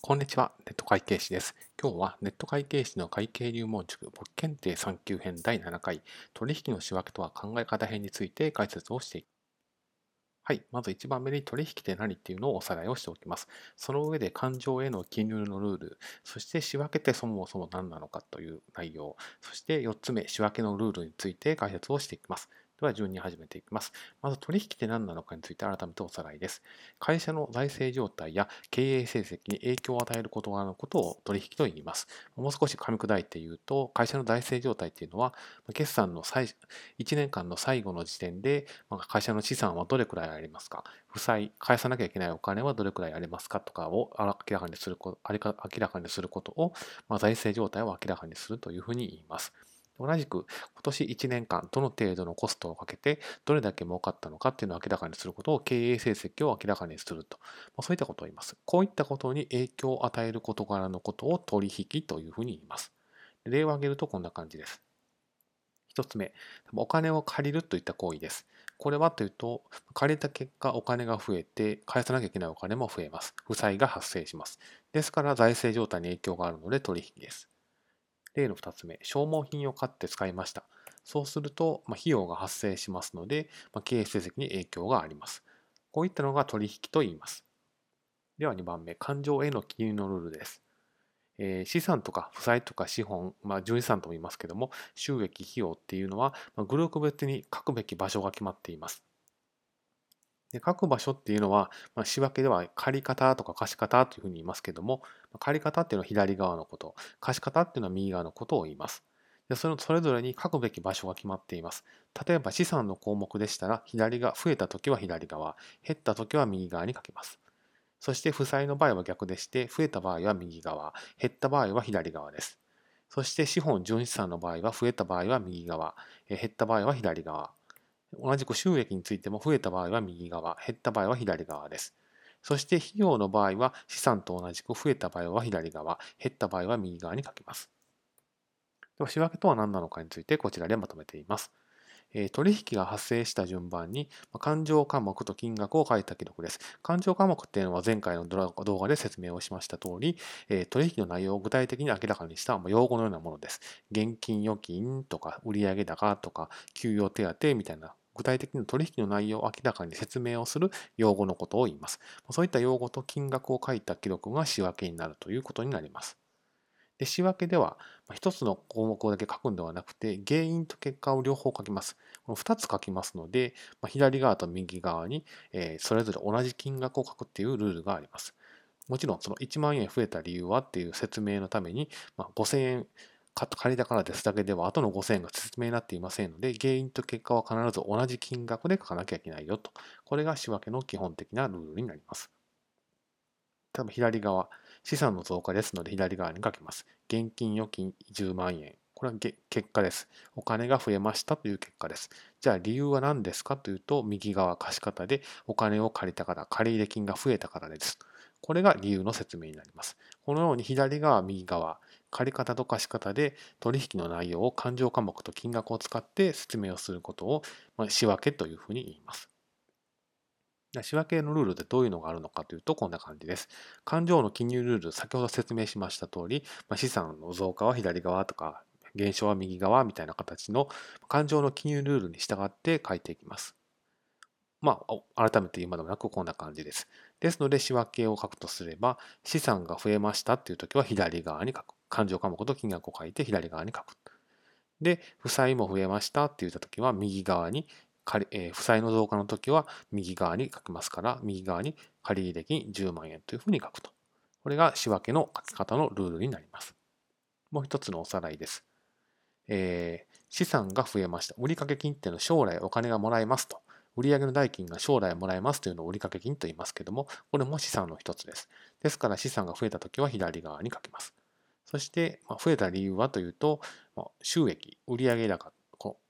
こんにちは、ネット会計士です。今日はネット会計士の会計入門塾簿記検定3級編第7回取引の仕分けとは考え方編について解説をしていきはい、まず1番目に取引って何っていうのをおさらいをしておきます。その上で勘定への記入のルール、そして仕分けってそもそも何なのかという内容、そして4つ目、仕分けのルールについて解説をしていきます。では順に始めていきます。まず取引って何なのかについて改めておさらいです。会社の財政状態や経営成績に影響を与えることがのことを取引と言います。もう少し噛み砕いて言うと、会社の財政状態っていうのは、決算の最1年間の最後の時点で、会社の資産はどれくらいありますか？負債、返さなきゃいけないお金はどれくらいありますか？とかを明らかにすること、明らかにすることを、まあ、財政状態を明らかにするというふうに言います。同じく今年1年間どの程度のコストをかけてどれだけ儲かったのかっていうのを明らかにすることを経営成績を明らかにすると、ま、そういったことを言います。こういったことに影響を与える事柄のことを取引というふうに言います。例を挙げるとこんな感じです。一つ目、お金を借りるといった行為です。これはというと、借りた結果お金が増えて、返さなきゃいけないお金も増えます。負債が発生します。ですから財政状態に影響があるので取引です。例の2つ目、消耗品を買って使いました。そうすると、ま費用が発生しますので、ま経営成績に影響があります。こういったのが取引と言います。では2番目、感情への記入のルールです。えー、資産とか負債とか資本、まあ、純資産とも言いますけども、収益費用っていうのは、まグループ別に書くべき場所が決まっています。で書く場所っていうのは、まあ、仕分けでは借方とか貸方というふうに言いますけども、借方っていうのは左側のこと、貸方っていうのは右側のことを言います。でそのそれぞれに書くべき場所が決まっています。例えば資産の項目でしたら、左が増えたときは左側、減ったときは右側に書きます。そして負債の場合は逆でして、増えた場合は右側、減った場合は左側です。そして資本純資産の場合は、増えた場合は右側、減った場合は左側、同じく収益についても増えた場合は右側、減った場合は左側です。そして費用の場合は資産と同じく増えた場合は左側、減った場合は右側に書きます。では仕分けとは何なのかについてこちらでまとめています。取引が発生した順番に勘定科目と金額を書いた記録です。勘定科目っていうのは前回の動画で説明をしました通り、取引の内容を具体的に明らかにした用語のようなものです。現金預金とか売上高とか給与手当みたいな具体的な取引の内容を明らかに説明をする用語のことを言います。そういった用語と金額を書いた記録が仕分けになるということになります。で仕分けでは、一つの項目だけ書くんではなくて、原因と結果を両方書きます。この2つ書きますので、左側と右側に、それぞれ同じ金額を書くっていうルールがあります。もちろん、その1万円増えた理由はっていう説明のために、5000円借りたからですだけでは、後の5000円が説明になっていませんので、原因と結果は必ず同じ金額で書かなきゃいけないよと。これが仕分けの基本的なルールになります。多分左側、資産の増加ですので左側に書きます。現金預金10万円。これは結果です。お金が増えましたという結果です。じゃあ理由は何ですかというと、右側貸し方でお金を借りたから、借入金が増えたからです。これが理由の説明になります。このように左側、右側、借り方と貸し方で取引の内容を勘定科目と金額を使って説明をすることを仕分けというふうに言います。仕分けのルールでどういうのがあるのかというとこんな感じです。勘定の記入ルール、先ほど説明しました通りま、資産の増加は左側とか減少は右側みたいな形の勘定の記入ルールに従って書いていきます。まあ、改めて言うまでもなくこんな感じです。ですので、仕分けを書くとすれば、資産が増えましたっていう時は左側に書く。勘定科目と金額を書いて左側に書く。で、負債も増えましたって言った時は右側にえー、負債の増加の時は右側に書きますから、右側に借入金10万円というふうに書くと。これが仕分けの書き方のルールになります。もう一つのおさらいです。えー、資産が増えました。売掛金っていうのは将来お金がもらえますと。売上の代金が将来もらえますというのを売掛金と言いますけども、これも資産の一つです。ですから資産が増えたときは左側に書きます。そしてま、増えた理由はというとま、収益、売上高、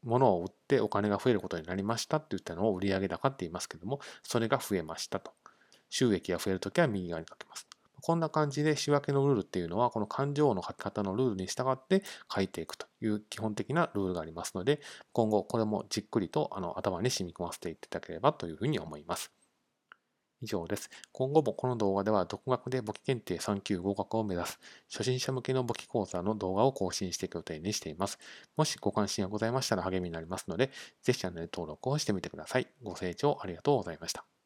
物を売ってお金が増えることになりましたって言ったのを売上高って言いますけども、それが増えましたと。収益が増えるときは右側に書きます。こんな感じで仕分けのルールっていうのは、この勘定の書き方のルールに従って書いていくという基本的なルールがありますので、今後これもじっくりとあの頭に染み込ませていただければというふうに思います。以上です。今後もこの動画では独学で簿記検定3級合格を目指す初心者向けの簿記講座の動画を更新していく予定にしています。もしご関心がございましたら励みになりますので、ぜひチャンネル登録をしてみてください。ご清聴ありがとうございました。